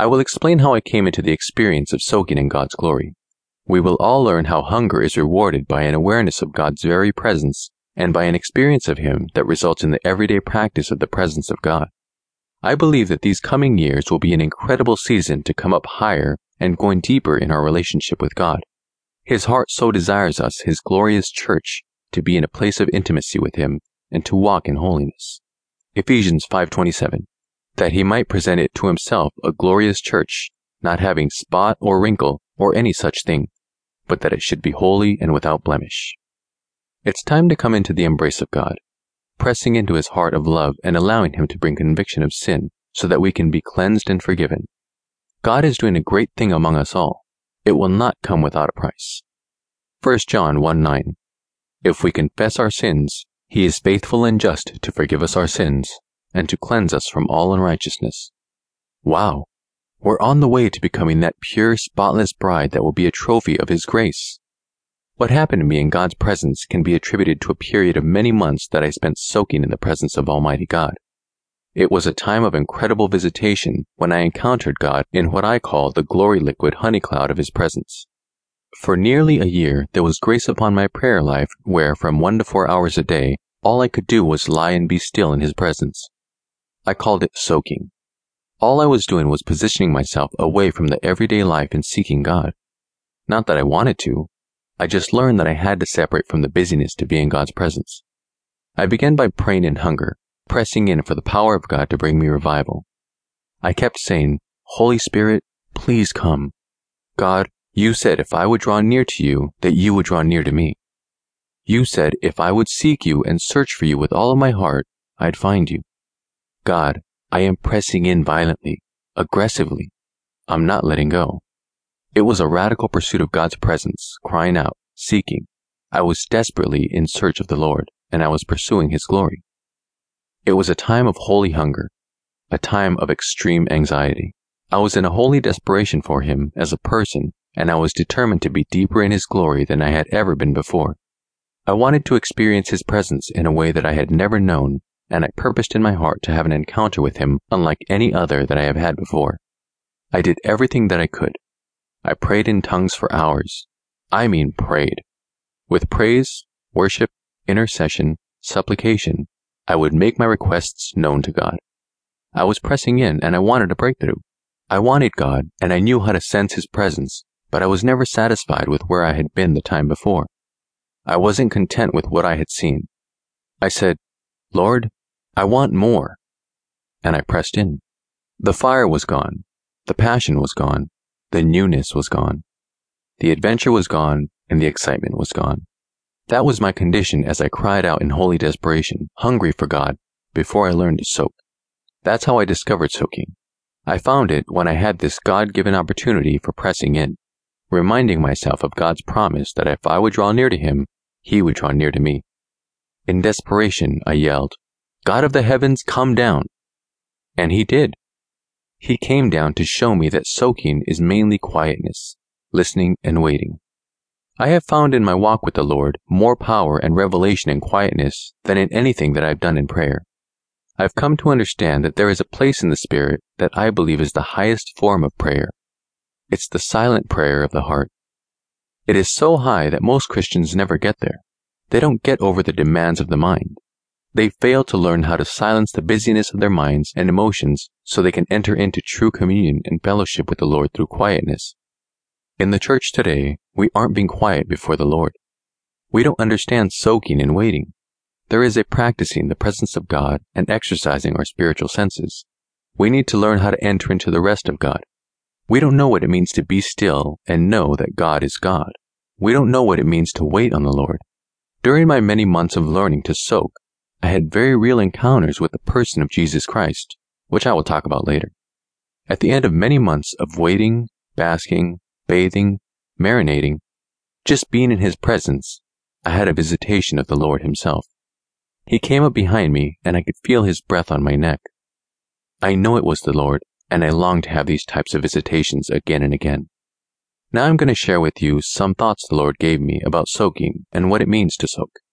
I will explain how I came into the experience of soaking in God's glory. We will all learn how hunger is rewarded by an awareness of God's very presence and by an experience of Him that results in the everyday practice of the presence of God. I believe that these coming years will be an incredible season to come up higher and going deeper in our relationship with God. His heart so desires us, His glorious church, to be in a place of intimacy with Him and to walk in holiness. Ephesians 5:27 that he might present it to himself a glorious church, not having spot or wrinkle or any such thing, but that it should be holy and without blemish. It's time to come into the embrace of God, pressing into his heart of love and allowing him to bring conviction of sin so that we can be cleansed and forgiven. God is doing a great thing among us all. It will not come without a price. 1 John 1 9. If we confess our sins, he is faithful and just to forgive us our sins and to cleanse us from all unrighteousness. Wow, we're on the way to becoming that pure, spotless bride that will be a trophy of His grace. What happened to me in God's presence can be attributed to a period of many months that I spent soaking in the presence of Almighty God. It was a time of incredible visitation when I encountered God in what I call the glory liquid honey cloud of His presence. For nearly a year, there was grace upon my prayer life where, from one to four hours a day, all I could do was lie and be still in His presence. I called it soaking. All I was doing was positioning myself away from the everyday life and seeking God. Not that I wanted to, I just learned that I had to separate from the busyness to be in God's presence. I began by praying in hunger, pressing in for the power of God to bring me revival. I kept saying, Holy Spirit, please come. God, you said if I would draw near to you, that you would draw near to me. You said if I would seek you and search for you with all of my heart, I'd find you. God, I am pressing in violently, aggressively. I'm not letting go. It was a radical pursuit of God's presence, crying out, seeking. I was desperately in search of the Lord, and I was pursuing His glory. It was a time of holy hunger, a time of extreme anxiety. I was in a holy desperation for Him as a person, and I was determined to be deeper in His glory than I had ever been before. I wanted to experience His presence in a way that I had never known and I purposed in my heart to have an encounter with him unlike any other that I have had before. I did everything that I could. I prayed in tongues for hours. I mean prayed. With praise, worship, intercession, supplication, I would make my requests known to God. I was pressing in and I wanted a breakthrough. I wanted God and I knew how to sense His presence, but I was never satisfied with where I had been the time before. I wasn't content with what I had seen. I said, Lord, I want more. And I pressed in. The fire was gone. The passion was gone. The newness was gone. The adventure was gone, and the excitement was gone. That was my condition as I cried out in holy desperation, hungry for God, before I learned to soak. That's how I discovered soaking. I found it when I had this God given opportunity for pressing in, reminding myself of God's promise that if I would draw near to Him, He would draw near to me. In desperation, I yelled, God of the heavens, come down. And he did. He came down to show me that soaking is mainly quietness, listening and waiting. I have found in my walk with the Lord more power and revelation in quietness than in anything that I've done in prayer. I've come to understand that there is a place in the Spirit that I believe is the highest form of prayer. It's the silent prayer of the heart. It is so high that most Christians never get there. They don't get over the demands of the mind. They fail to learn how to silence the busyness of their minds and emotions so they can enter into true communion and fellowship with the Lord through quietness. In the church today, we aren't being quiet before the Lord. We don't understand soaking and waiting. There is a practicing the presence of God and exercising our spiritual senses. We need to learn how to enter into the rest of God. We don't know what it means to be still and know that God is God. We don't know what it means to wait on the Lord. During my many months of learning to soak, I had very real encounters with the person of Jesus Christ, which I will talk about later. At the end of many months of waiting, basking, bathing, marinating, just being in his presence, I had a visitation of the Lord himself. He came up behind me and I could feel his breath on my neck. I know it was the Lord, and I long to have these types of visitations again and again. Now I'm going to share with you some thoughts the Lord gave me about soaking and what it means to soak.